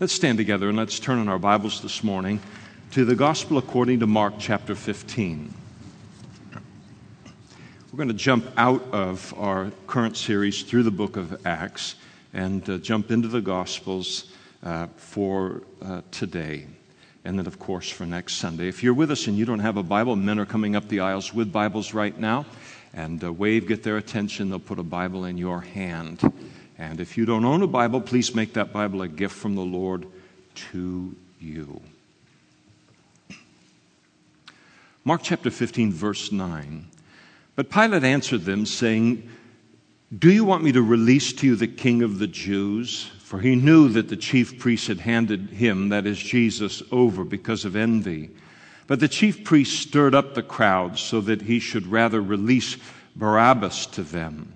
Let's stand together and let's turn in our Bibles this morning to the Gospel according to Mark chapter 15. We're going to jump out of our current series through the book of Acts and uh, jump into the Gospels uh, for uh, today. And then, of course, for next Sunday. If you're with us and you don't have a Bible, men are coming up the aisles with Bibles right now. And uh, wave, get their attention. They'll put a Bible in your hand. And if you don't own a Bible, please make that Bible a gift from the Lord to you. Mark chapter 15, verse 9. But Pilate answered them, saying, Do you want me to release to you the king of the Jews? For he knew that the chief priests had handed him, that is Jesus, over because of envy. But the chief priests stirred up the crowd so that he should rather release Barabbas to them.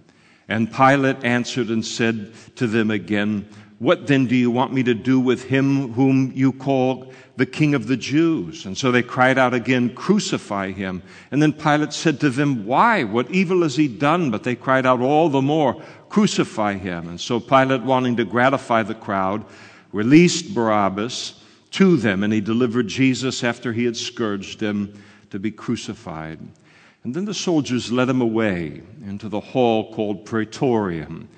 And Pilate answered and said to them again, What then do you want me to do with him whom you call the King of the Jews? And so they cried out again, Crucify him. And then Pilate said to them, Why? What evil has he done? But they cried out all the more, Crucify him. And so Pilate, wanting to gratify the crowd, released Barabbas to them, and he delivered Jesus after he had scourged him to be crucified. And then the soldiers led him away into the hall called Praetorium.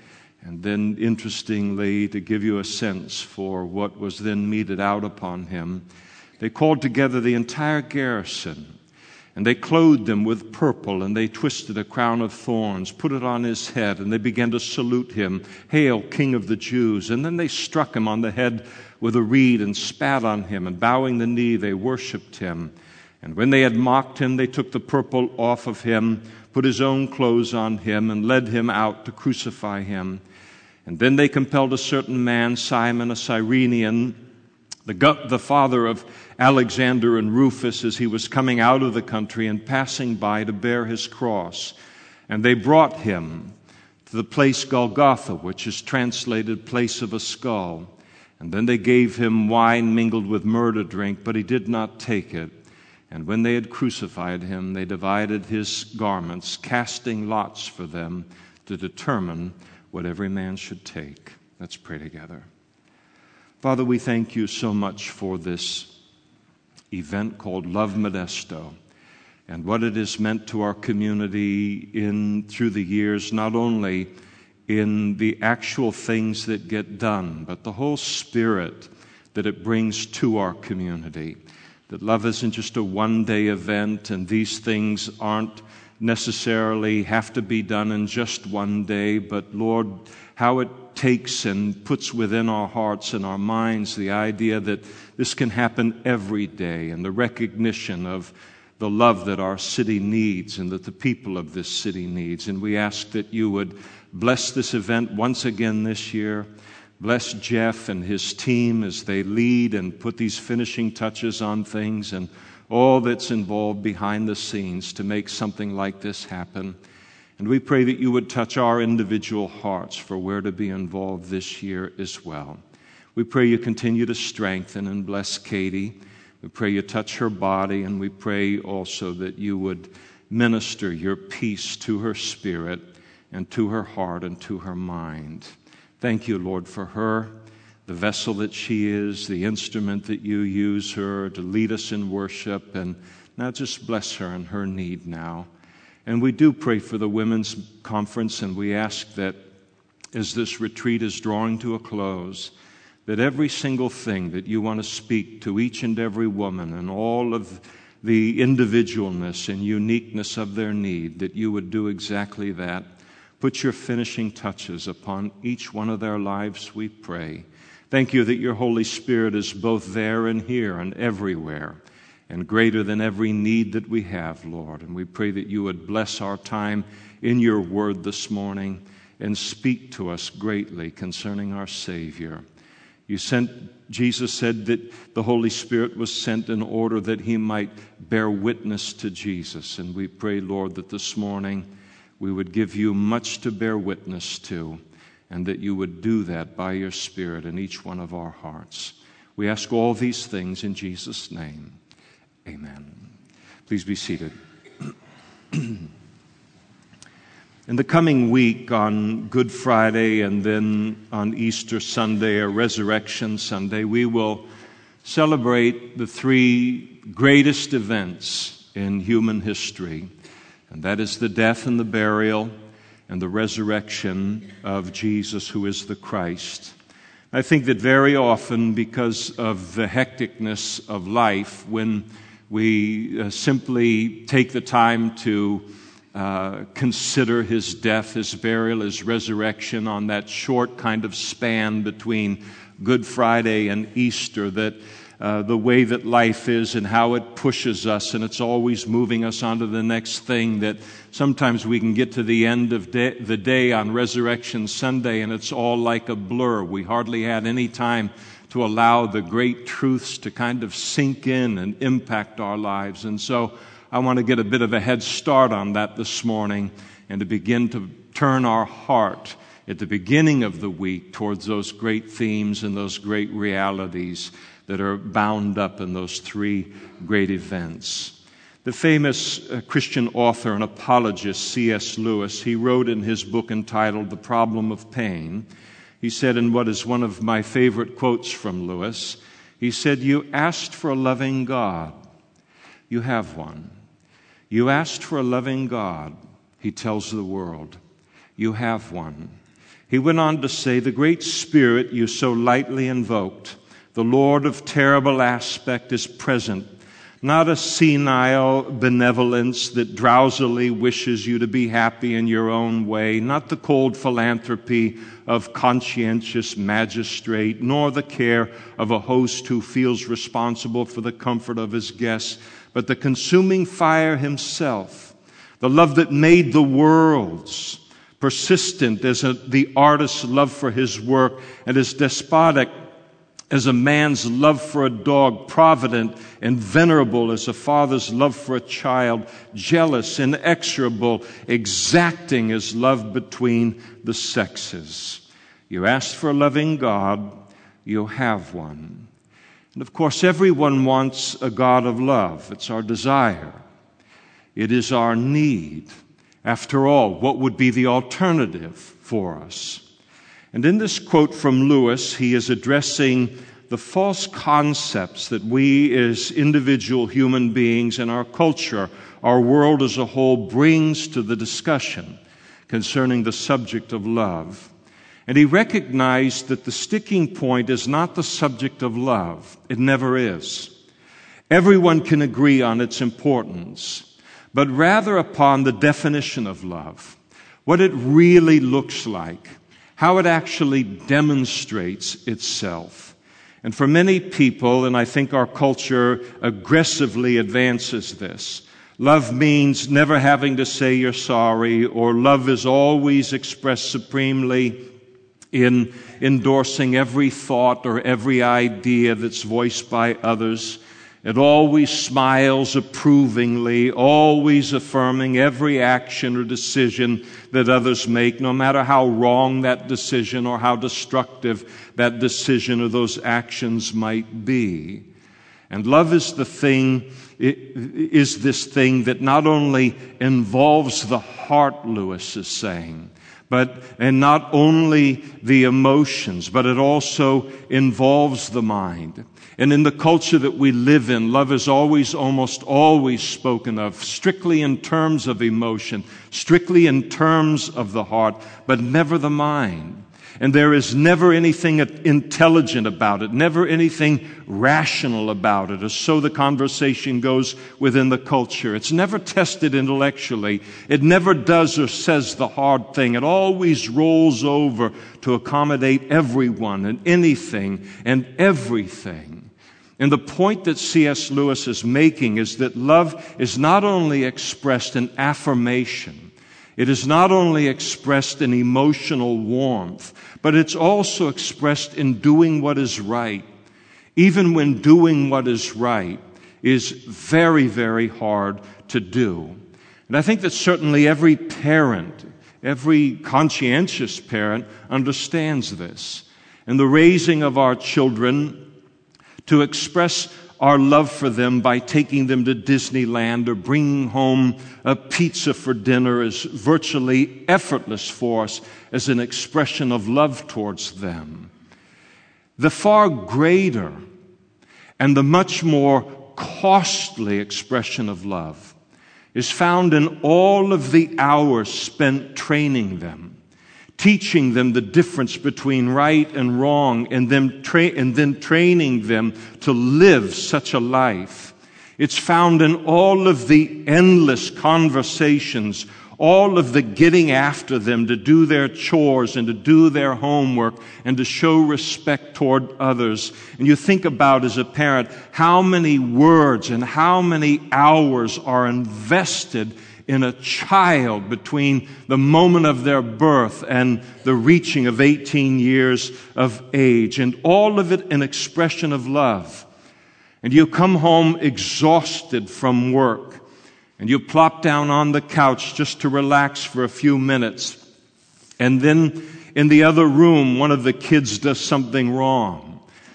And then, interestingly, to give you a sense for what was then meted out upon him, they called together the entire garrison. And they clothed him with purple, and they twisted a crown of thorns, put it on his head, and they began to salute him, Hail, King of the Jews! And then they struck him on the head with a reed and spat on him, and bowing the knee, they worshipped him. And when they had mocked him, they took the purple off of him, put his own clothes on him, and led him out to crucify him. And then they compelled a certain man, Simon, a Cyrenian, the, the father of Alexander and Rufus, as he was coming out of the country and passing by to bear his cross. And they brought him to the place Golgotha, which is translated place of a skull. And then they gave him wine mingled with myrrh to drink, but he did not take it. And when they had crucified him, they divided his garments, casting lots for them to determine what every man should take. Let's pray together. Father, we thank you so much for this event called Love Modesto and what it has meant to our community in through the years, not only in the actual things that get done, but the whole spirit that it brings to our community. That love isn't just a one day event, and these things aren't necessarily have to be done in just one day, but Lord, how it takes and puts within our hearts and our minds the idea that this can happen every day, and the recognition of the love that our city needs and that the people of this city needs. And we ask that you would bless this event once again this year. Bless Jeff and his team as they lead and put these finishing touches on things and all that's involved behind the scenes to make something like this happen. And we pray that you would touch our individual hearts for where to be involved this year as well. We pray you continue to strengthen and bless Katie. We pray you touch her body, and we pray also that you would minister your peace to her spirit and to her heart and to her mind. Thank you, Lord, for her, the vessel that she is, the instrument that you use her to lead us in worship. And now just bless her and her need now. And we do pray for the women's conference, and we ask that as this retreat is drawing to a close, that every single thing that you want to speak to each and every woman and all of the individualness and uniqueness of their need, that you would do exactly that Put your finishing touches upon each one of their lives, we pray. Thank you that your Holy Spirit is both there and here and everywhere and greater than every need that we have, Lord. And we pray that you would bless our time in your word this morning and speak to us greatly concerning our Savior. You sent, Jesus said that the Holy Spirit was sent in order that he might bear witness to Jesus. And we pray, Lord, that this morning, we would give you much to bear witness to, and that you would do that by your Spirit in each one of our hearts. We ask all these things in Jesus' name. Amen. Please be seated. In the coming week on Good Friday and then on Easter Sunday or Resurrection Sunday, we will celebrate the three greatest events in human history, and that is the death and the burial and the resurrection of Jesus, who is the Christ. I think that very often, because of the hecticness of life, when we uh, simply take the time to uh, consider his death, his burial, his resurrection on that short kind of span between Good Friday and Easter, that uh, the way that life is and how it pushes us, and it's always moving us on to the next thing. That sometimes we can get to the end of day, the day on Resurrection Sunday, and it's all like a blur. We hardly had any time to allow the great truths to kind of sink in and impact our lives. And so I want to get a bit of a head start on that this morning and to begin to turn our heart at the beginning of the week towards those great themes and those great realities that are bound up in those three great events. The famous uh, Christian author and apologist C.S. Lewis, he wrote in his book entitled The Problem of Pain, he said in what is one of my favorite quotes from Lewis, he said, You asked for a loving God. You have one. You asked for a loving God, he tells the world. You have one. He went on to say, The great spirit you so lightly invoked, the Lord of terrible aspect, is present. Not a senile benevolence that drowsily wishes you to be happy in your own way, not the cold philanthropy of conscientious magistrate, nor the care of a host who feels responsible for the comfort of his guests but the consuming fire himself, the love that made the worlds, persistent as a, the artist's love for his work, and as despotic as a man's love for a dog, provident and venerable as a father's love for a child, jealous, inexorable, exacting as love between the sexes. You ask for a loving God, you have one. And of course, everyone wants a God of love. It's our desire, it is our need. After all, what would be the alternative for us? And in this quote from Lewis, he is addressing the false concepts that we as individual human beings and our culture, our world as a whole, brings to the discussion concerning the subject of love. And he recognized that the sticking point is not the subject of love. It never is. Everyone can agree on its importance, but rather upon the definition of love, what it really looks like, how it actually demonstrates itself. And for many people, and I think our culture aggressively advances this, Love means never having to say you're sorry, or love is always expressed supremely in endorsing every thought or every idea that's voiced by others. It always smiles approvingly, always affirming every action or decision that others make, no matter how wrong that decision or how destructive that decision or those actions might be. And love is the thing, is this thing that not only involves the heart, Lewis is saying, but and not only the emotions, but it also involves the mind. And in the culture that we live in, love is always, almost always spoken of strictly in terms of emotion, strictly in terms of the heart, but never the mind. And there is never anything intelligent about it, never anything rational about it, or so the conversation goes within the culture. It's never tested intellectually. It never does or says the hard thing. It always rolls over to accommodate everyone and anything and everything. And the point that C.S. Lewis is making is that love is not only expressed in affirmation, it is not only expressed in emotional warmth, but it's also expressed in doing what is right, even when doing what is right is very, very hard to do. And I think that certainly every parent, every conscientious parent understands this. And the raising of our children to express our love for them by taking them to Disneyland or bringing home a pizza for dinner is virtually effortless for us as an expression of love towards them. The far greater and the much more costly expression of love is found in all of the hours spent training them, teaching them the difference between right and wrong, and, them tra- and then training them to live such a life. It's found in all of the endless conversations all of the getting after them to do their chores and to do their homework and to show respect toward others. And you think about as a parent how many words and how many hours are invested in a child between the moment of their birth and the reaching of 18 years of age. And all of it an expression of love. And you come home exhausted from work and you plop down on the couch just to relax for a few minutes. And then in the other room, one of the kids does something wrong.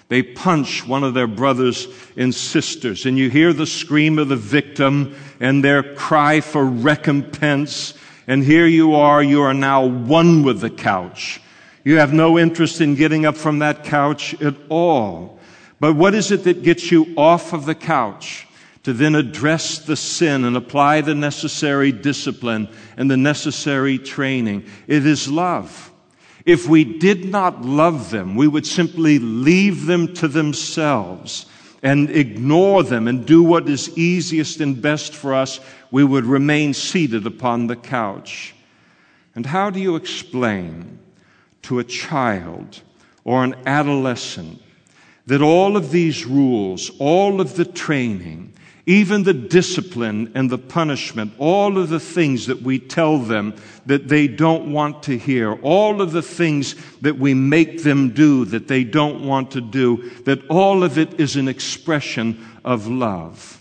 They punch one of their brothers and sisters, and you hear the scream of the victim and their cry for recompense. And here you are, you are now one with the couch. You have no interest in getting up from that couch at all. But what is it that gets you off of the couch? to then address the sin and apply the necessary discipline and the necessary training. It is love. If we did not love them, we would simply leave them to themselves and ignore them and do what is easiest and best for us. We would remain seated upon the couch. And how do you explain to a child or an adolescent that all of these rules, all of the training, even the discipline and the punishment, all of the things that we tell them that they don't want to hear, all of the things that we make them do that they don't want to do, that all of it is an expression of love.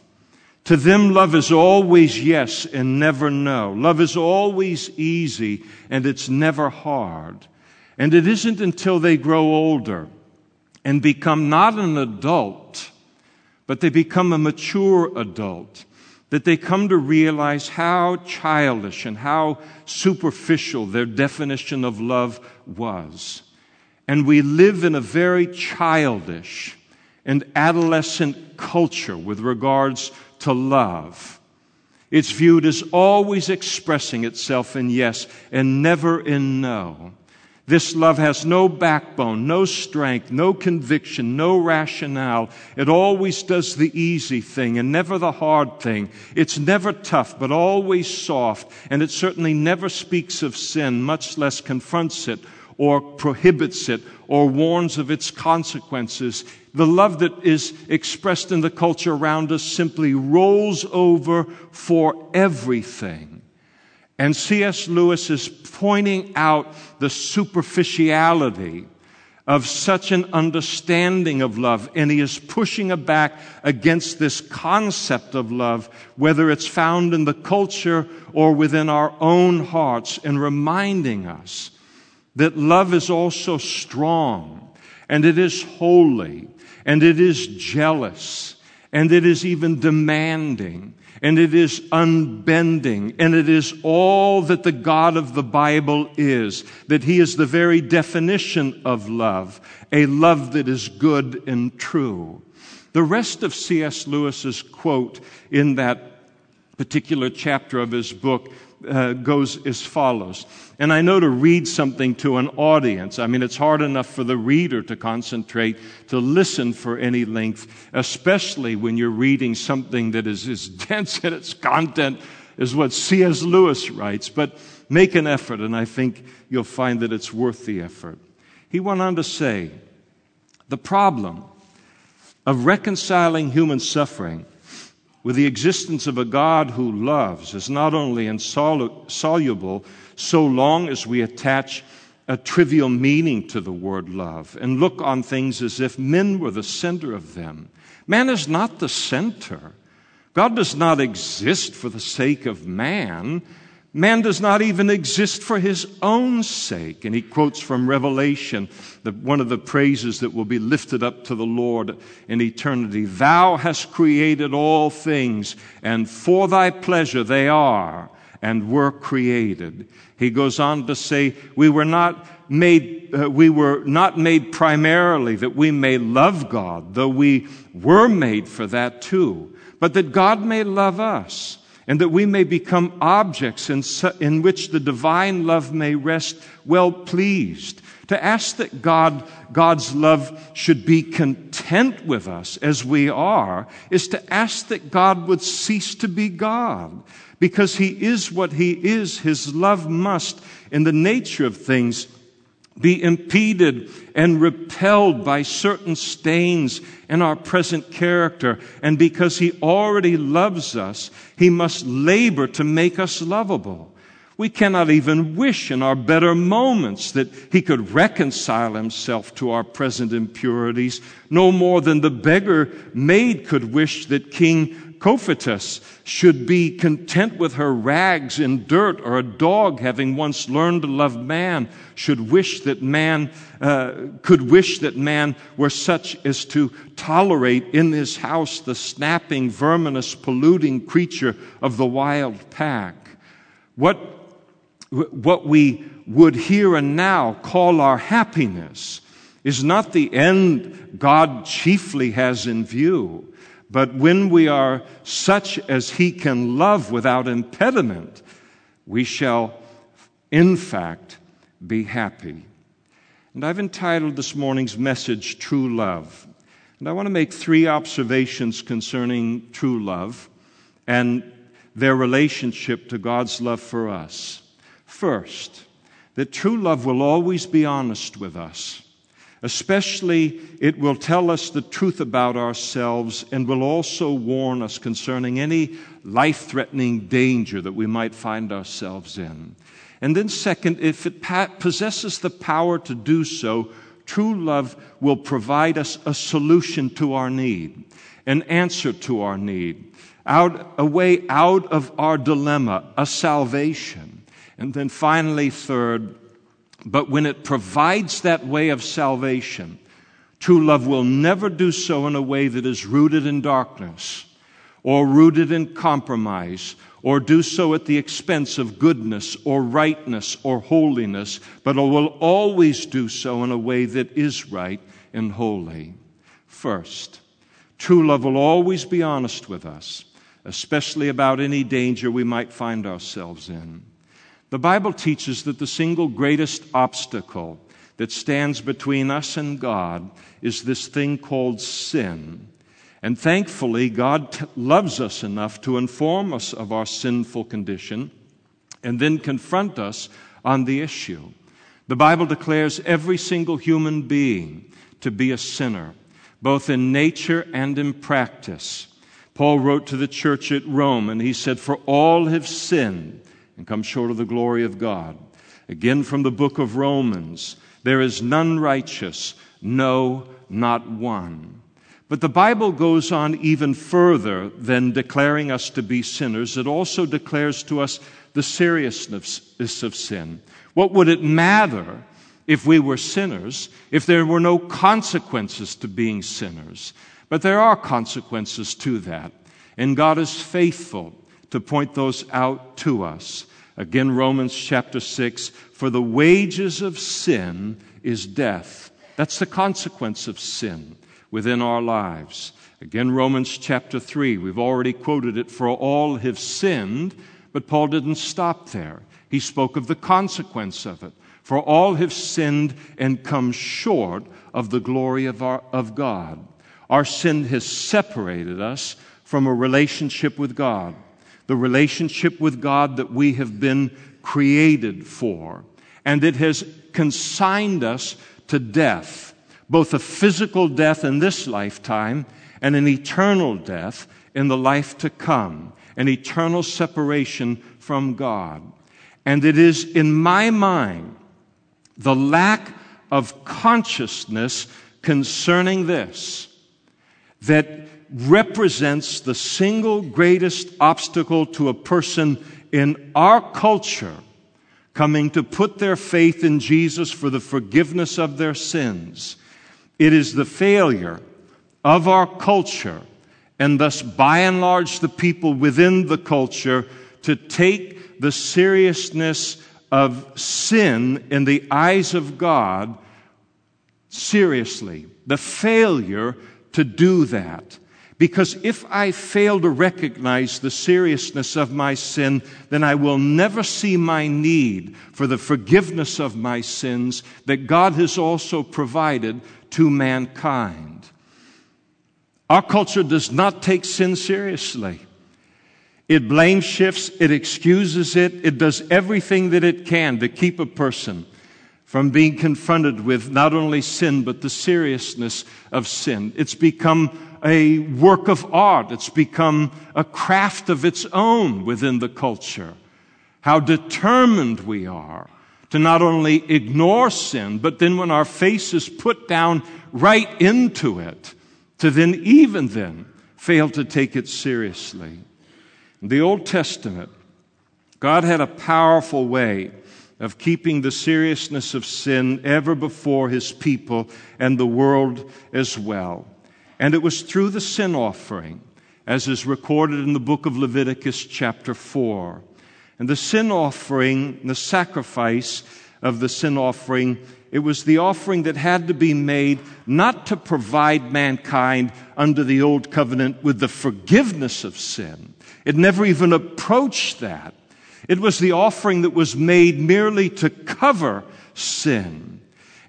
To them, love is always yes and never no. Love is always easy and it's never hard. And it isn't until they grow older and become not an adult, but they become a mature adult, that they come to realize how childish and how superficial their definition of love was. And we live in a very childish and adolescent culture with regards to love. It's viewed as always expressing itself in yes and never in no. This love has no backbone, no strength, no conviction, no rationale. It always does the easy thing and never the hard thing. It's never tough, but always soft. And it certainly never speaks of sin, much less confronts it or prohibits it or warns of its consequences. The love that is expressed in the culture around us simply rolls over for everything. And C.S. Lewis is pointing out the superficiality of such an understanding of love, and he is pushing back against this concept of love, whether it's found in the culture or within our own hearts, and reminding us that love is also strong, and it is holy, and it is jealous, and it is even demanding and it is unbending, and it is all that the God of the Bible is, that He is the very definition of love, a love that is good and true. The rest of C.S. Lewis's quote in that particular chapter of his book uh, goes as follows. And I know to read something to an audience, I mean, it's hard enough for the reader to concentrate, to listen for any length, especially when you're reading something that is as dense in its content as what C.S. Lewis writes. But make an effort, and I think you'll find that it's worth the effort. He went on to say, the problem of reconciling human suffering with the existence of a God who loves is not only insoluble so long as we attach a trivial meaning to the word love and look on things as if men were the center of them. Man is not the center. God does not exist for the sake of man. Man does not even exist for his own sake. And he quotes from Revelation, the, one of the praises that will be lifted up to the Lord in eternity. Thou hast created all things, and for thy pleasure they are and were created. He goes on to say, we were not made, uh, we were not made primarily that we may love God, though we were made for that too, but that God may love us and that we may become objects in, in which the divine love may rest well pleased. To ask that God, God's love should be content with us as we are is to ask that God would cease to be God. Because He is what He is, His love must, in the nature of things, be impeded and repelled by certain stains in our present character. And because He already loves us, He must labor to make us lovable. We cannot even wish in our better moments that He could reconcile Himself to our present impurities, no more than the beggar maid could wish that King Cophetua should be content with her rags in dirt, or a dog, having once learned to love man, should wish that man uh, could wish that man were such as to tolerate in his house the snapping, verminous, polluting creature of the wild pack. What, what we would here and now call our happiness is not the end God chiefly has in view but when we are such as He can love without impediment, we shall, in fact, be happy. And I've entitled this morning's message, True Love. And I want to make three observations concerning true love and their relationship to God's love for us. First, that true love will always be honest with us. Especially, it will tell us the truth about ourselves and will also warn us concerning any life threatening danger that we might find ourselves in. And then, second, if it possesses the power to do so, true love will provide us a solution to our need, an answer to our need, out, a way out of our dilemma, a salvation. And then finally, third, but when it provides that way of salvation, true love will never do so in a way that is rooted in darkness or rooted in compromise or do so at the expense of goodness or rightness or holiness, but it will always do so in a way that is right and holy. First, true love will always be honest with us, especially about any danger we might find ourselves in. The Bible teaches that the single greatest obstacle that stands between us and God is this thing called sin. And thankfully, God t- loves us enough to inform us of our sinful condition and then confront us on the issue. The Bible declares every single human being to be a sinner, both in nature and in practice. Paul wrote to the church at Rome, and he said, For all have sinned and come short of the glory of God. Again from the book of Romans, there is none righteous, no, not one. But the Bible goes on even further than declaring us to be sinners. It also declares to us the seriousness of sin. What would it matter if we were sinners if there were no consequences to being sinners? But there are consequences to that. And God is faithful to point those out to us. Again, Romans chapter 6 For the wages of sin is death. That's the consequence of sin within our lives. Again, Romans chapter 3. We've already quoted it. For all have sinned, but Paul didn't stop there. He spoke of the consequence of it. For all have sinned and come short of the glory of, our, of God. Our sin has separated us from a relationship with God the relationship with God that we have been created for. And it has consigned us to death, both a physical death in this lifetime and an eternal death in the life to come, an eternal separation from God. And it is, in my mind, the lack of consciousness concerning this that represents the single greatest obstacle to a person in our culture coming to put their faith in Jesus for the forgiveness of their sins. It is the failure of our culture, and thus by and large the people within the culture, to take the seriousness of sin in the eyes of God seriously. The failure to do that. Because if I fail to recognize the seriousness of my sin, then I will never see my need for the forgiveness of my sins that God has also provided to mankind. Our culture does not take sin seriously. It blame shifts, it excuses it, it does everything that it can to keep a person from being confronted with not only sin, but the seriousness of sin. It's become a work of art. It's become a craft of its own within the culture. How determined we are to not only ignore sin, but then when our face is put down right into it, to then even then fail to take it seriously. In the Old Testament, God had a powerful way of keeping the seriousness of sin ever before his people and the world as well. And it was through the sin offering, as is recorded in the book of Leviticus, chapter 4. And the sin offering, the sacrifice of the sin offering, it was the offering that had to be made not to provide mankind under the old covenant with the forgiveness of sin. It never even approached that. It was the offering that was made merely to cover sin.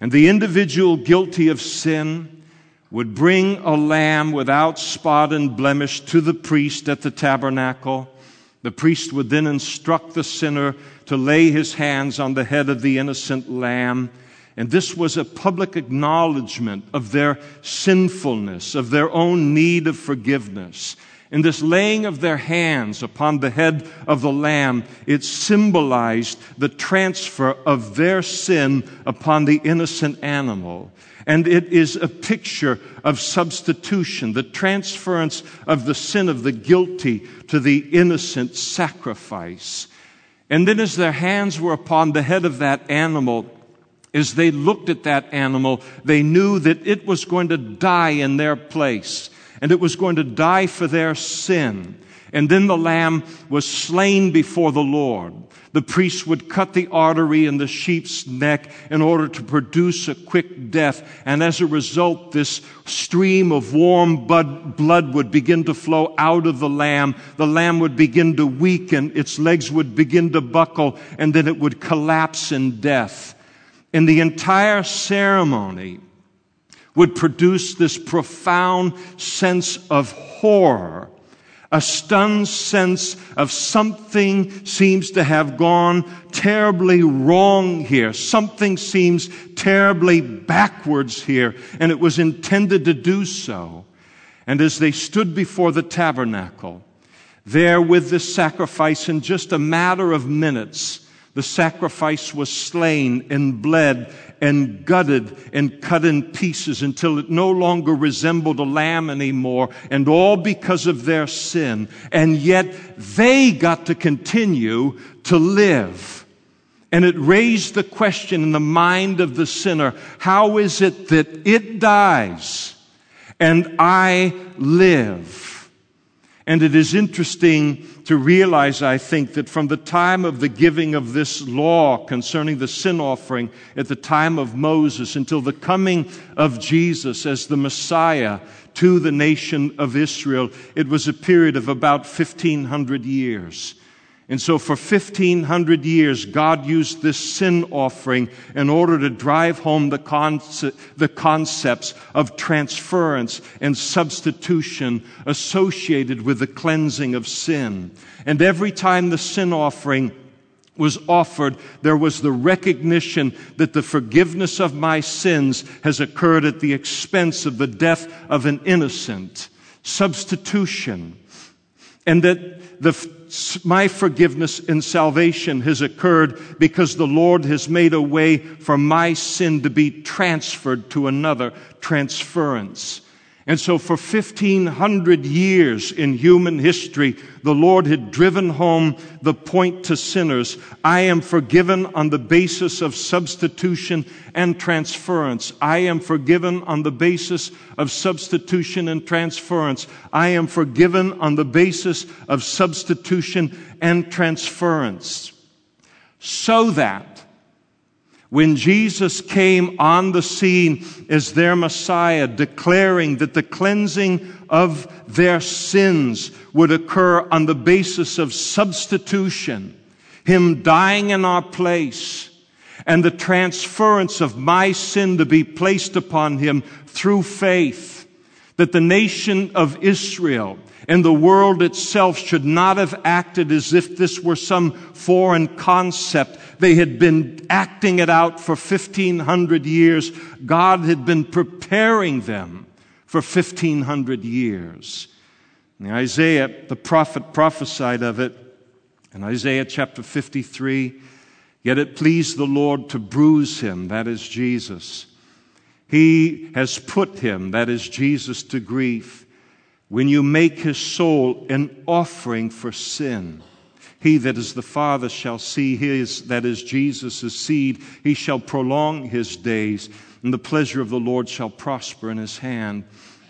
And the individual guilty of sin would bring a lamb without spot and blemish to the priest at the tabernacle. The priest would then instruct the sinner to lay his hands on the head of the innocent lamb. And this was a public acknowledgement of their sinfulness, of their own need of forgiveness. In this laying of their hands upon the head of the lamb, it symbolized the transfer of their sin upon the innocent animal. And it is a picture of substitution, the transference of the sin of the guilty to the innocent sacrifice. And then, as their hands were upon the head of that animal, as they looked at that animal, they knew that it was going to die in their place, and it was going to die for their sin. And then the lamb was slain before the Lord the priest would cut the artery in the sheep's neck in order to produce a quick death. And as a result, this stream of warm blood would begin to flow out of the lamb. The lamb would begin to weaken, its legs would begin to buckle, and then it would collapse in death. And the entire ceremony would produce this profound sense of horror a stunned sense of something seems to have gone terribly wrong here. Something seems terribly backwards here, and it was intended to do so. And as they stood before the tabernacle, there with this sacrifice in just a matter of minutes, the sacrifice was slain and bled and gutted and cut in pieces until it no longer resembled a lamb anymore, and all because of their sin. And yet they got to continue to live. And it raised the question in the mind of the sinner how is it that it dies and I live? And it is interesting to realize, I think, that from the time of the giving of this law concerning the sin offering at the time of Moses until the coming of Jesus as the Messiah to the nation of Israel, it was a period of about 1500 years. And so for 1500 years, God used this sin offering in order to drive home the, concept, the concepts of transference and substitution associated with the cleansing of sin. And every time the sin offering was offered, there was the recognition that the forgiveness of my sins has occurred at the expense of the death of an innocent. Substitution. And that the my forgiveness and salvation has occurred because the Lord has made a way for my sin to be transferred to another transference. And so, for 1500 years in human history, the Lord had driven home the point to sinners I am forgiven on the basis of substitution and transference. I am forgiven on the basis of substitution and transference. I am forgiven on the basis of substitution and transference. So that when Jesus came on the scene as their Messiah, declaring that the cleansing of their sins would occur on the basis of substitution, Him dying in our place, and the transference of my sin to be placed upon Him through faith, that the nation of Israel and the world itself should not have acted as if this were some foreign concept they had been acting it out for 1500 years. God had been preparing them for 1500 years. And Isaiah, the prophet, prophesied of it in Isaiah chapter 53. Yet it pleased the Lord to bruise him, that is Jesus. He has put him, that is Jesus, to grief. When you make his soul an offering for sin, he that is the Father shall see his, that is Jesus' seed. He shall prolong his days, and the pleasure of the Lord shall prosper in his hand.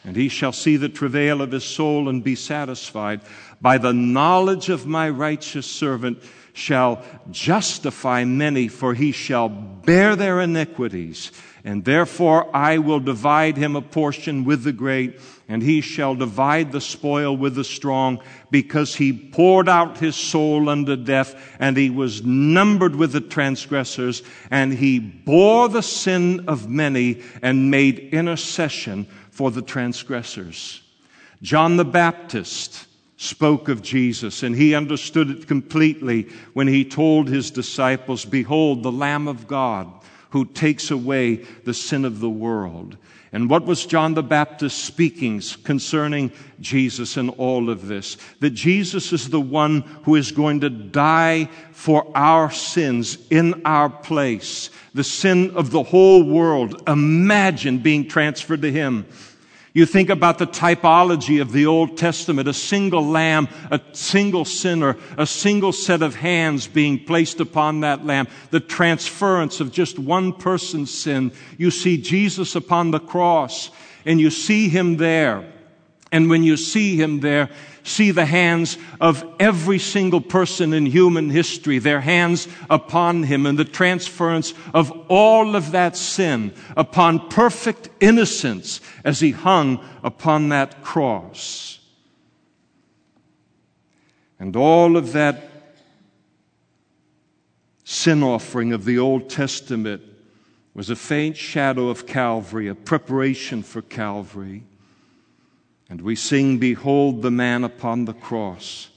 And he shall see the travail of his soul and be satisfied. By the knowledge of my righteous servant shall justify many, for he shall bear their iniquities. And therefore I will divide him a portion with the great and he shall divide the spoil with the strong, because he poured out his soul unto death, and he was numbered with the transgressors, and he bore the sin of many, and made intercession for the transgressors. John the Baptist spoke of Jesus, and he understood it completely when he told his disciples, Behold, the Lamb of God who takes away the sin of the world. And what was John the Baptist speaking concerning Jesus and all of this? That Jesus is the one who is going to die for our sins in our place, the sin of the whole world. Imagine being transferred to Him. You think about the typology of the Old Testament, a single lamb, a single sinner, a single set of hands being placed upon that lamb, the transference of just one person's sin. You see Jesus upon the cross and you see him there. And when you see him there, see the hands of every single person in human history, their hands upon him, and the transference of all of that sin upon perfect innocence as he hung upon that cross. And all of that sin offering of the Old Testament was a faint shadow of Calvary, a preparation for Calvary. And we sing, Behold the man upon the cross,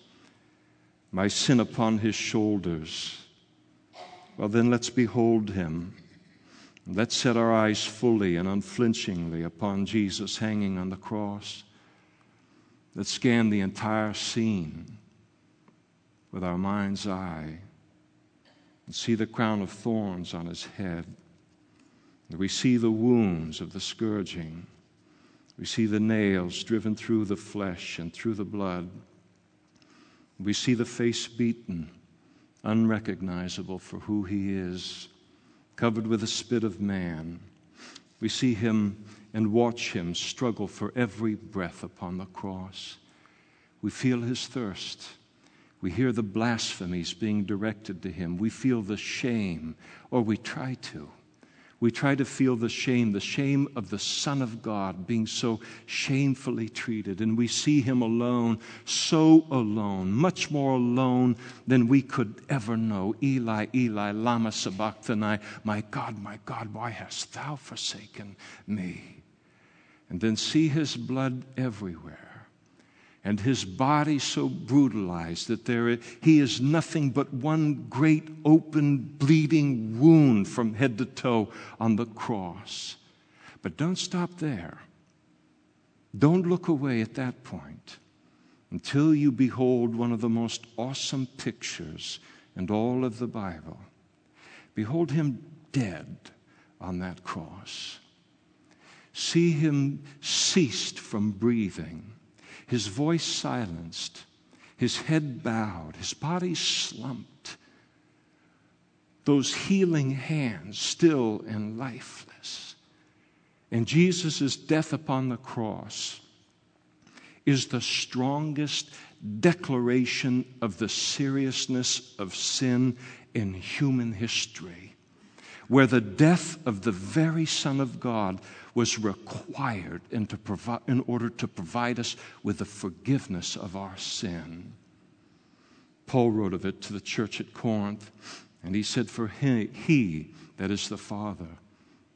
my sin upon his shoulders. Well, then let's behold him. Let's set our eyes fully and unflinchingly upon Jesus hanging on the cross. Let's scan the entire scene with our mind's eye and see the crown of thorns on his head. We see the wounds of the scourging. We see the nails driven through the flesh and through the blood. We see the face beaten, unrecognizable for who he is, covered with the spit of man. We see him and watch him struggle for every breath upon the cross. We feel his thirst. We hear the blasphemies being directed to him. We feel the shame, or we try to we try to feel the shame, the shame of the Son of God being so shamefully treated. And we see him alone, so alone, much more alone than we could ever know. Eli, Eli, Lama Sabachthani, my God, my God, why hast thou forsaken me? And then see his blood everywhere and his body so brutalized that there, he is nothing but one great open bleeding wound from head to toe on the cross. But don't stop there. Don't look away at that point until you behold one of the most awesome pictures in all of the Bible. Behold him dead on that cross. see him ceased from breathing, his voice silenced, his head bowed, his body slumped, those healing hands still and lifeless. And Jesus' death upon the cross is the strongest declaration of the seriousness of sin in human history, where the death of the very Son of God was required in, to provi- in order to provide us with the forgiveness of our sin. Paul wrote of it to the church at Corinth, and he said, For he, he that is the Father,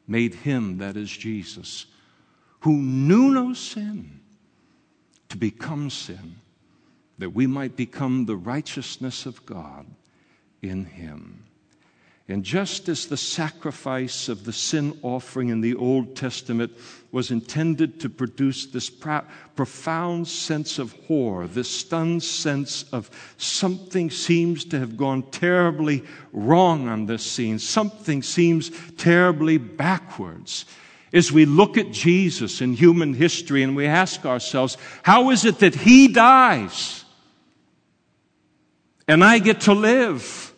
made him, that is Jesus, who knew no sin, to become sin, that we might become the righteousness of God in him. And just as the sacrifice of the sin offering in the Old Testament was intended to produce this profound sense of horror, this stunned sense of something seems to have gone terribly wrong on this scene, something seems terribly backwards. As we look at Jesus in human history and we ask ourselves, how is it that he dies and I get to live?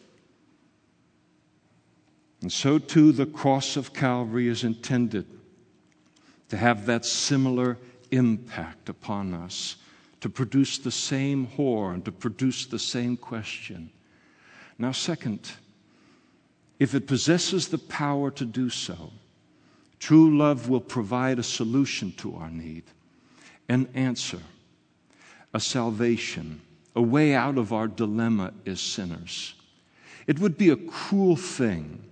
And so too, the cross of Calvary is intended to have that similar impact upon us, to produce the same horror and to produce the same question. Now, second, if it possesses the power to do so, true love will provide a solution to our need, an answer, a salvation, a way out of our dilemma as sinners. It would be a cruel thing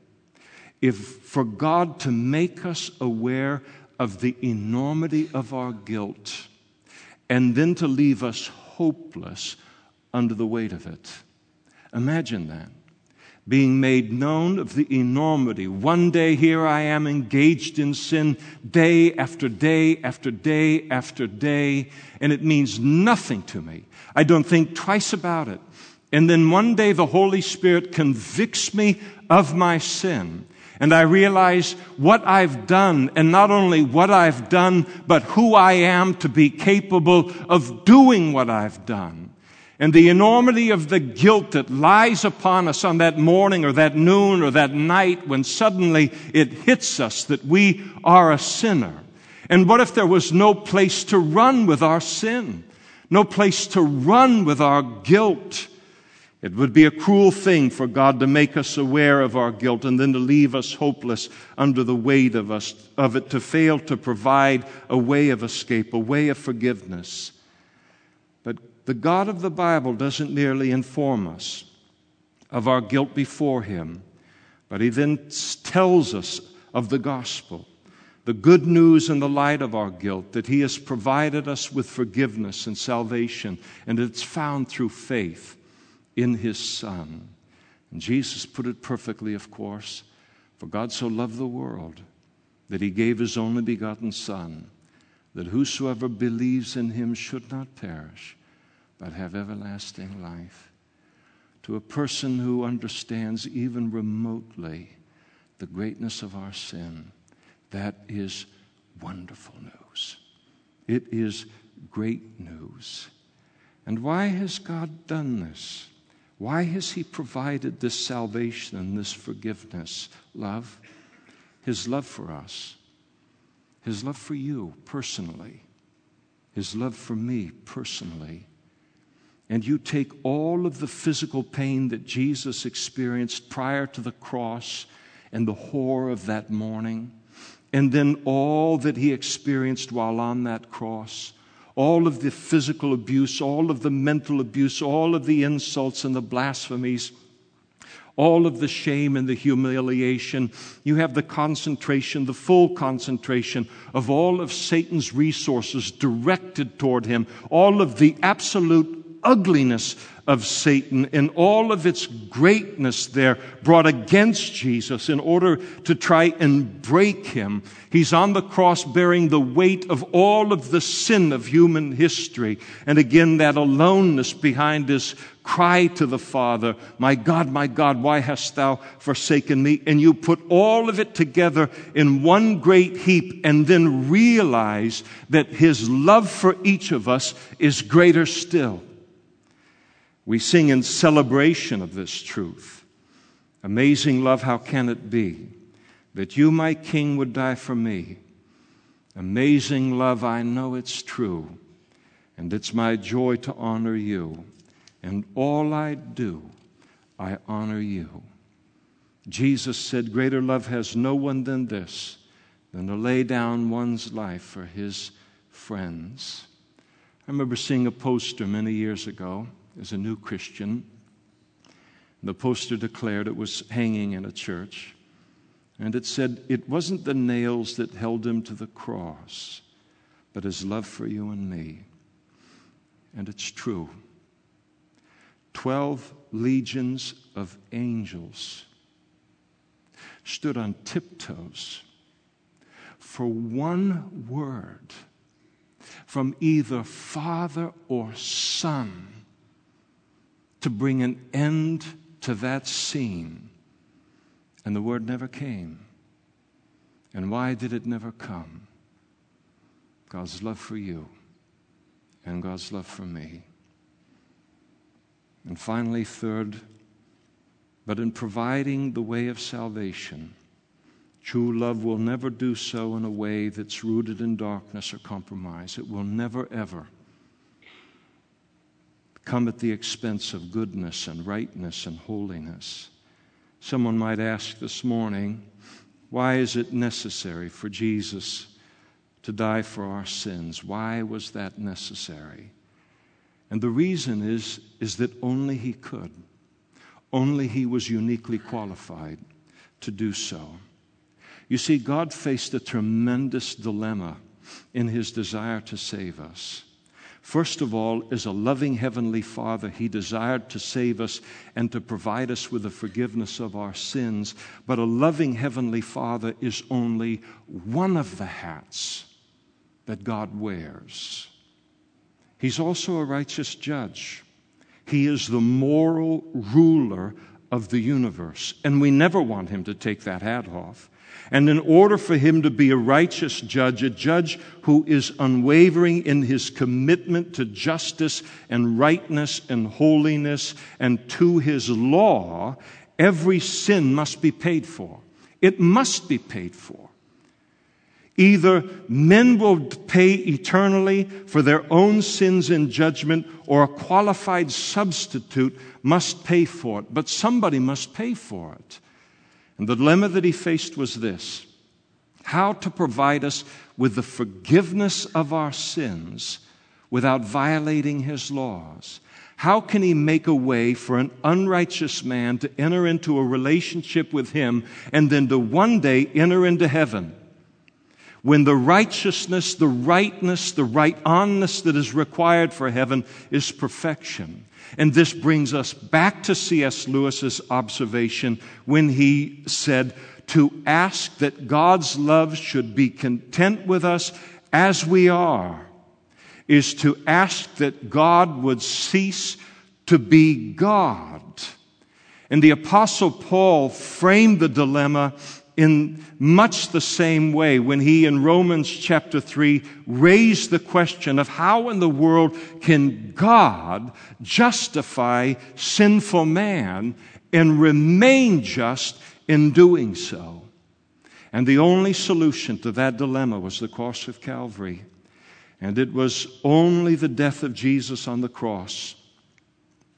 if for God to make us aware of the enormity of our guilt and then to leave us hopeless under the weight of it. Imagine that. Being made known of the enormity. One day here I am engaged in sin day after day after day after day, and it means nothing to me. I don't think twice about it. And then one day the Holy Spirit convicts me of my sin and I realize what I've done, and not only what I've done, but who I am to be capable of doing what I've done. And the enormity of the guilt that lies upon us on that morning or that noon or that night when suddenly it hits us that we are a sinner. And what if there was no place to run with our sin? No place to run with our guilt? It would be a cruel thing for God to make us aware of our guilt and then to leave us hopeless under the weight of, us, of it, to fail to provide a way of escape, a way of forgiveness. But the God of the Bible doesn't merely inform us of our guilt before Him, but He then tells us of the gospel, the good news in the light of our guilt, that He has provided us with forgiveness and salvation, and it's found through faith in his Son. And Jesus put it perfectly, of course. For God so loved the world that he gave his only begotten Son, that whosoever believes in him should not perish, but have everlasting life. To a person who understands even remotely the greatness of our sin, that is wonderful news. It is great news. And why has God done this? Why has He provided this salvation and this forgiveness? Love. His love for us. His love for you personally. His love for me personally. And you take all of the physical pain that Jesus experienced prior to the cross and the horror of that morning, and then all that he experienced while on that cross all of the physical abuse, all of the mental abuse, all of the insults and the blasphemies, all of the shame and the humiliation. You have the concentration, the full concentration of all of Satan's resources directed toward him, all of the absolute ugliness of Satan and all of its greatness there brought against Jesus in order to try and break him. He's on the cross bearing the weight of all of the sin of human history. And again, that aloneness behind his cry to the Father, My God, my God, why hast thou forsaken me? And you put all of it together in one great heap and then realize that his love for each of us is greater still. We sing in celebration of this truth. Amazing love, how can it be that you, my King, would die for me? Amazing love, I know it's true, and it's my joy to honor you. And all I do, I honor you. Jesus said, Greater love has no one than this, than to lay down one's life for his friends. I remember seeing a poster many years ago as a new Christian. The poster declared it was hanging in a church. And it said, It wasn't the nails that held him to the cross, but his love for you and me. And it's true. Twelve legions of angels stood on tiptoes for one word from either Father or Son to bring an end to that scene. And the word never came. And why did it never come? God's love for you and God's love for me. And finally, third, but in providing the way of salvation, true love will never do so in a way that's rooted in darkness or compromise. It will never, ever come at the expense of goodness and rightness and holiness. Someone might ask this morning, why is it necessary for Jesus to die for our sins? Why was that necessary? And the reason is, is that only He could. Only He was uniquely qualified to do so. You see, God faced a tremendous dilemma in His desire to save us. First of all, as a loving Heavenly Father, He desired to save us and to provide us with the forgiveness of our sins. But a loving Heavenly Father is only one of the hats that God wears. He's also a righteous judge. He is the moral ruler of the universe, and we never want Him to take that hat off. And in order for him to be a righteous judge, a judge who is unwavering in his commitment to justice and rightness and holiness and to his law, every sin must be paid for. It must be paid for. Either men will pay eternally for their own sins in judgment, or a qualified substitute must pay for it. But somebody must pay for it. And the dilemma that he faced was this how to provide us with the forgiveness of our sins without violating his laws. How can he make a way for an unrighteous man to enter into a relationship with him and then to one day enter into heaven? When the righteousness, the rightness, the right onness that is required for heaven is perfection. And this brings us back to C.S. Lewis's observation when he said, to ask that God's love should be content with us as we are is to ask that God would cease to be God. And the Apostle Paul framed the dilemma in much the same way when he in Romans chapter 3 raised the question of how in the world can God justify sinful man and remain just in doing so? And the only solution to that dilemma was the cross of Calvary. And it was only the death of Jesus on the cross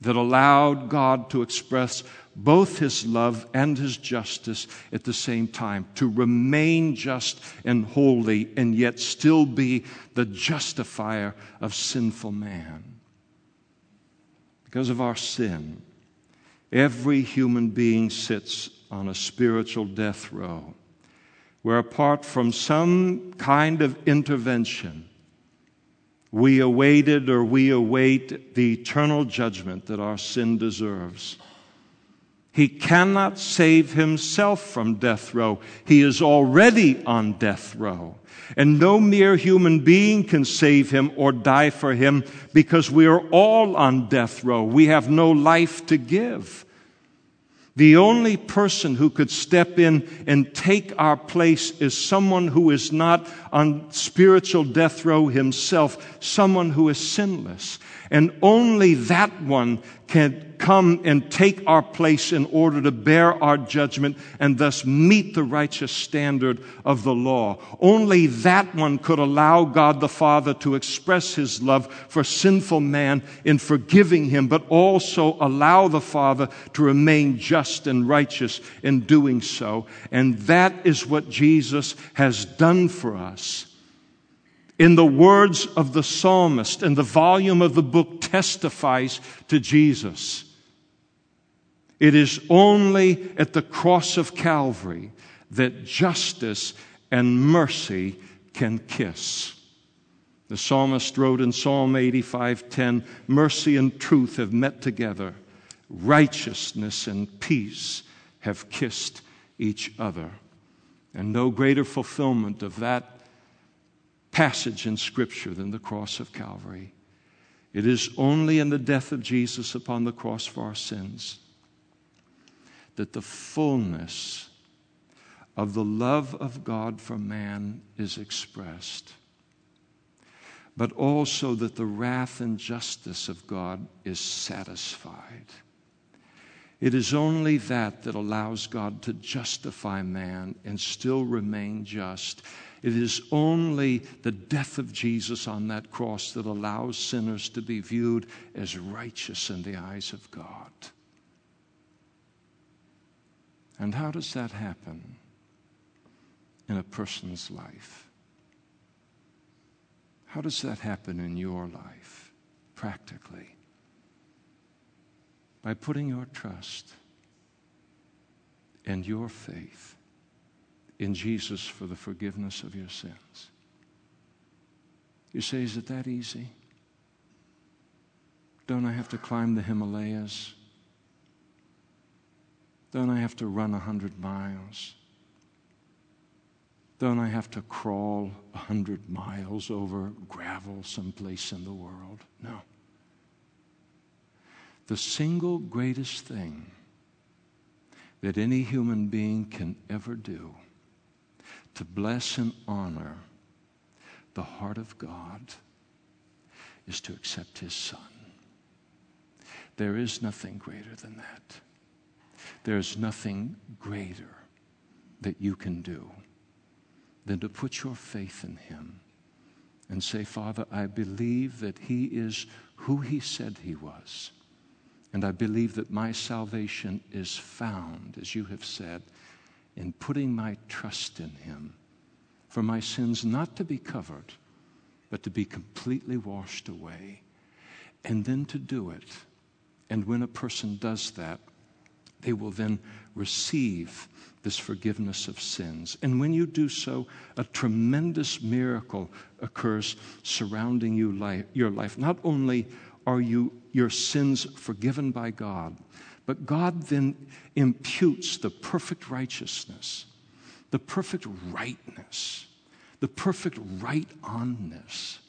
that allowed God to express both his love and his justice at the same time, to remain just and holy and yet still be the justifier of sinful man. Because of our sin, every human being sits on a spiritual death row, where apart from some kind of intervention, we awaited or we await the eternal judgment that our sin deserves. He cannot save himself from death row. He is already on death row. And no mere human being can save him or die for him because we are all on death row. We have no life to give. The only person who could step in and take our place is someone who is not on spiritual death row himself, someone who is sinless. And only that one can come and take our place in order to bear our judgment and thus meet the righteous standard of the law. Only that one could allow God the Father to express his love for sinful man in forgiving him, but also allow the Father to remain just and righteous in doing so. And that is what Jesus has done for us. In the words of the psalmist, and the volume of the book testifies to Jesus. It is only at the cross of Calvary that justice and mercy can kiss. The psalmist wrote in Psalm 85:10, "Mercy and truth have met together; righteousness and peace have kissed each other." And no greater fulfillment of that passage in Scripture than the cross of Calvary. It is only in the death of Jesus upon the cross for our sins that the fullness of the love of God for man is expressed, but also that the wrath and justice of God is satisfied. It is only that that allows God to justify man and still remain just. It is only the death of Jesus on that cross that allows sinners to be viewed as righteous in the eyes of God. And how does that happen in a person's life? How does that happen in your life, practically? By putting your trust and your faith in Jesus for the forgiveness of your sins. You say, is it that easy? Don't I have to climb the Himalayas? Don't I have to run a hundred miles? Don't I have to crawl a hundred miles over gravel someplace in the world? No. The single greatest thing that any human being can ever do to bless and honor the heart of God is to accept His Son. There is nothing greater than that. There's nothing greater that you can do than to put your faith in Him and say, Father, I believe that He is who He said He was. And I believe that my salvation is found, as you have said, in putting my trust in Him for my sins not to be covered, but to be completely washed away. And then to do it. And when a person does that, they will then receive this forgiveness of sins. And when you do so, a tremendous miracle occurs surrounding you your life. Not only are you your sins forgiven by God, but God then imputes the perfect righteousness, the perfect rightness, the perfect right onness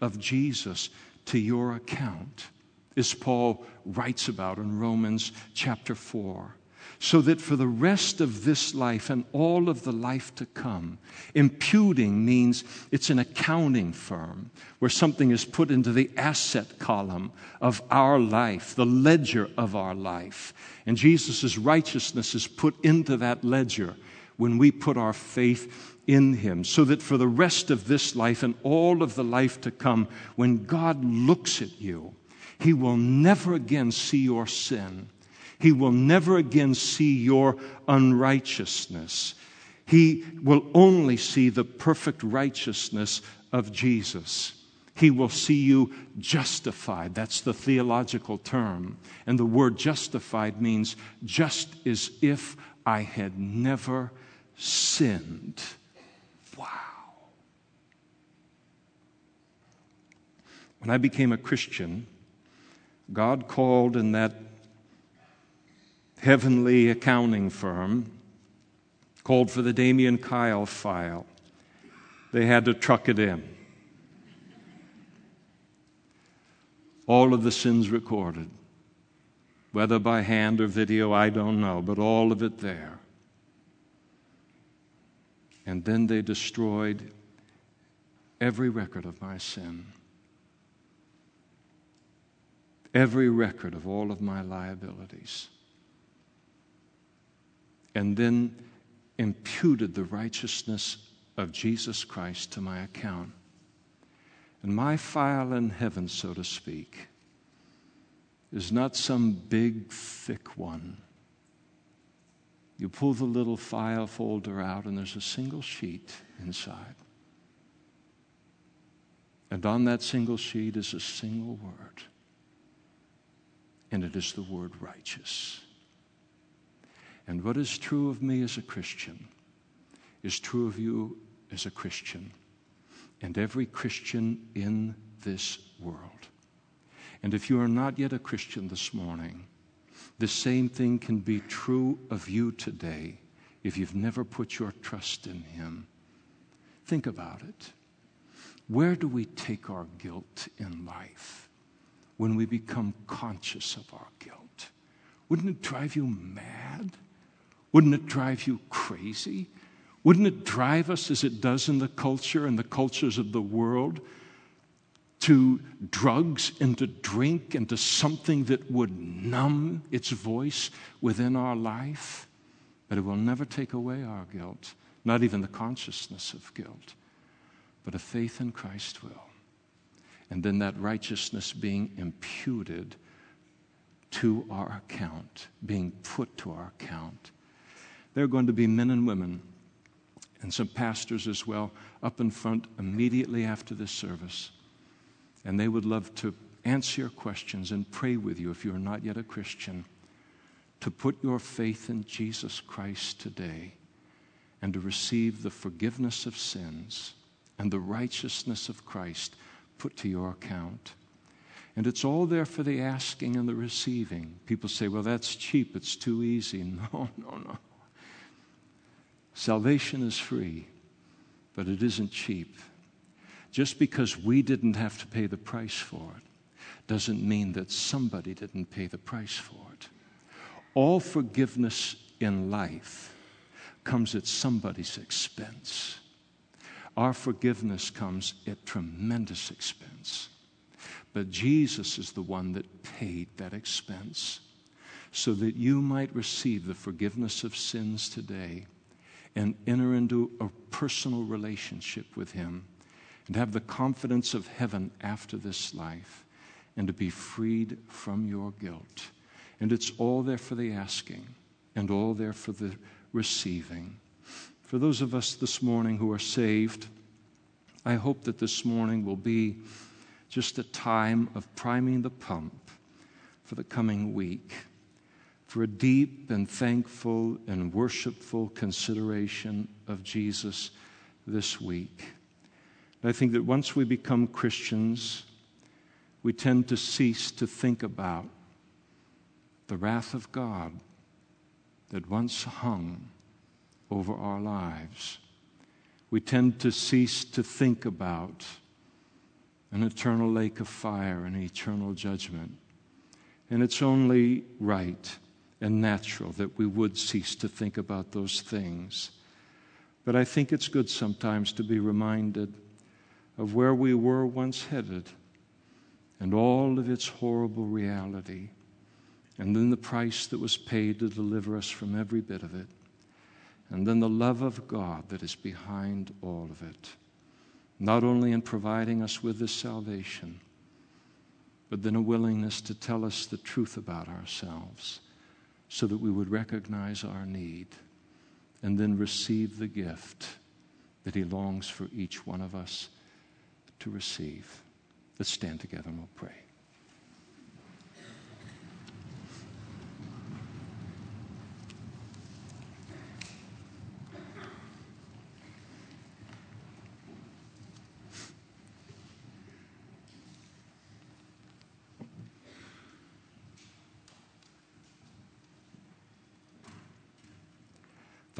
of Jesus to your account as Paul writes about in Romans chapter 4. So that for the rest of this life and all of the life to come, imputing means it's an accounting firm where something is put into the asset column of our life, the ledger of our life. And Jesus' righteousness is put into that ledger when we put our faith in Him, so that for the rest of this life and all of the life to come, when God looks at you, he will never again see your sin. He will never again see your unrighteousness. He will only see the perfect righteousness of Jesus. He will see you justified. That's the theological term. And the word justified means just as if I had never sinned. Wow. When I became a Christian, God called in that heavenly accounting firm, called for the Damian Kyle file. They had to truck it in. All of the sins recorded, whether by hand or video, I don't know, but all of it there. And then they destroyed every record of my sin, every record of all of my liabilities, and then imputed the righteousness of Jesus Christ to my account. And my file in heaven, so to speak, is not some big, thick one. You pull the little file folder out, and there's a single sheet inside. And on that single sheet is a single word, and it is the word righteous. And what is true of me as a Christian is true of you as a Christian and every Christian in this world. And if you are not yet a Christian this morning, the same thing can be true of you today if you've never put your trust in Him. Think about it. Where do we take our guilt in life when we become conscious of our guilt? Wouldn't it drive you mad? Wouldn't it drive you crazy? Wouldn't it drive us, as it does in the culture and the cultures of the world, to drugs and to drink and to something that would numb its voice within our life? But it will never take away our guilt, not even the consciousness of guilt, but a faith in Christ will. And then that righteousness being imputed to our account, being put to our account. There are going to be men and women and some pastors as well up in front immediately after this service. And they would love to answer your questions and pray with you if you're not yet a Christian. To put your faith in Jesus Christ today and to receive the forgiveness of sins and the righteousness of Christ put to your account. And it's all there for the asking and the receiving. People say, well, that's cheap, it's too easy. No, no, no. Salvation is free, but it isn't cheap. Just because we didn't have to pay the price for it doesn't mean that somebody didn't pay the price for it. All forgiveness in life comes at somebody's expense. Our forgiveness comes at tremendous expense. But Jesus is the one that paid that expense so that you might receive the forgiveness of sins today and enter into a personal relationship with Him and have the confidence of heaven after this life and to be freed from your guilt. And it's all there for the asking and all there for the receiving. For those of us this morning who are saved, I hope that this morning will be just a time of priming the pump for the coming week for a deep and thankful and worshipful consideration of Jesus this week. And I think that once we become Christians, we tend to cease to think about the wrath of God that once hung over our lives. We tend to cease to think about an eternal lake of fire and eternal judgment. And it's only right and natural that we would cease to think about those things. But I think it's good sometimes to be reminded of where we were once headed and all of its horrible reality, and then the price that was paid to deliver us from every bit of it, and then the love of God that is behind all of it, not only in providing us with this salvation, but then a willingness to tell us the truth about ourselves so that we would recognize our need and then receive the gift that He longs for each one of us to receive. Let's stand together and we'll pray.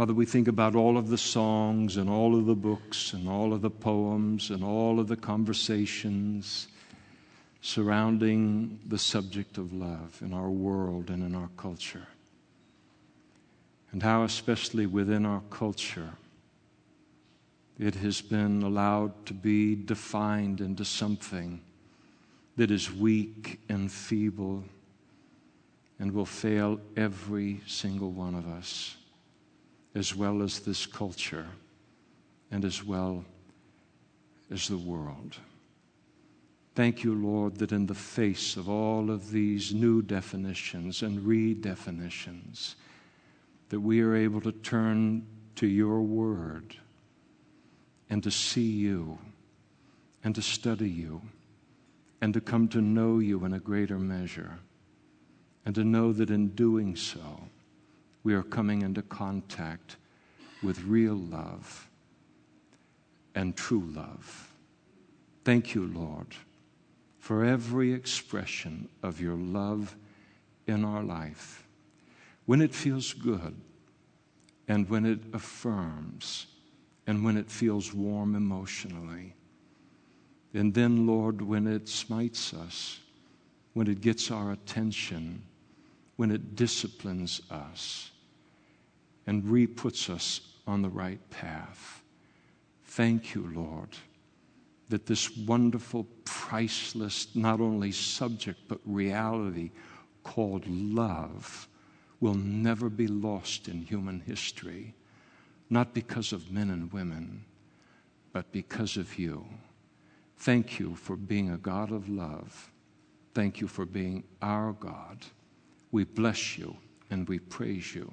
Father, we think about all of the songs and all of the books and all of the poems and all of the conversations surrounding the subject of love in our world and in our culture. And how, especially within our culture, it has been allowed to be defined into something that is weak and feeble and will fail every single one of us as well as this culture and as well as the world. Thank you, Lord, that in the face of all of these new definitions and redefinitions, that we are able to turn to your word and to see you and to study you and to come to know you in a greater measure and to know that in doing so, we are coming into contact with real love and true love. Thank you, Lord, for every expression of your love in our life. When it feels good, and when it affirms, and when it feels warm emotionally. And then, Lord, when it smites us, when it gets our attention, when it disciplines us and re puts us on the right path. Thank you, Lord, that this wonderful, priceless, not only subject, but reality called love will never be lost in human history, not because of men and women, but because of you. Thank you for being a God of love. Thank you for being our God. We bless you and we praise you.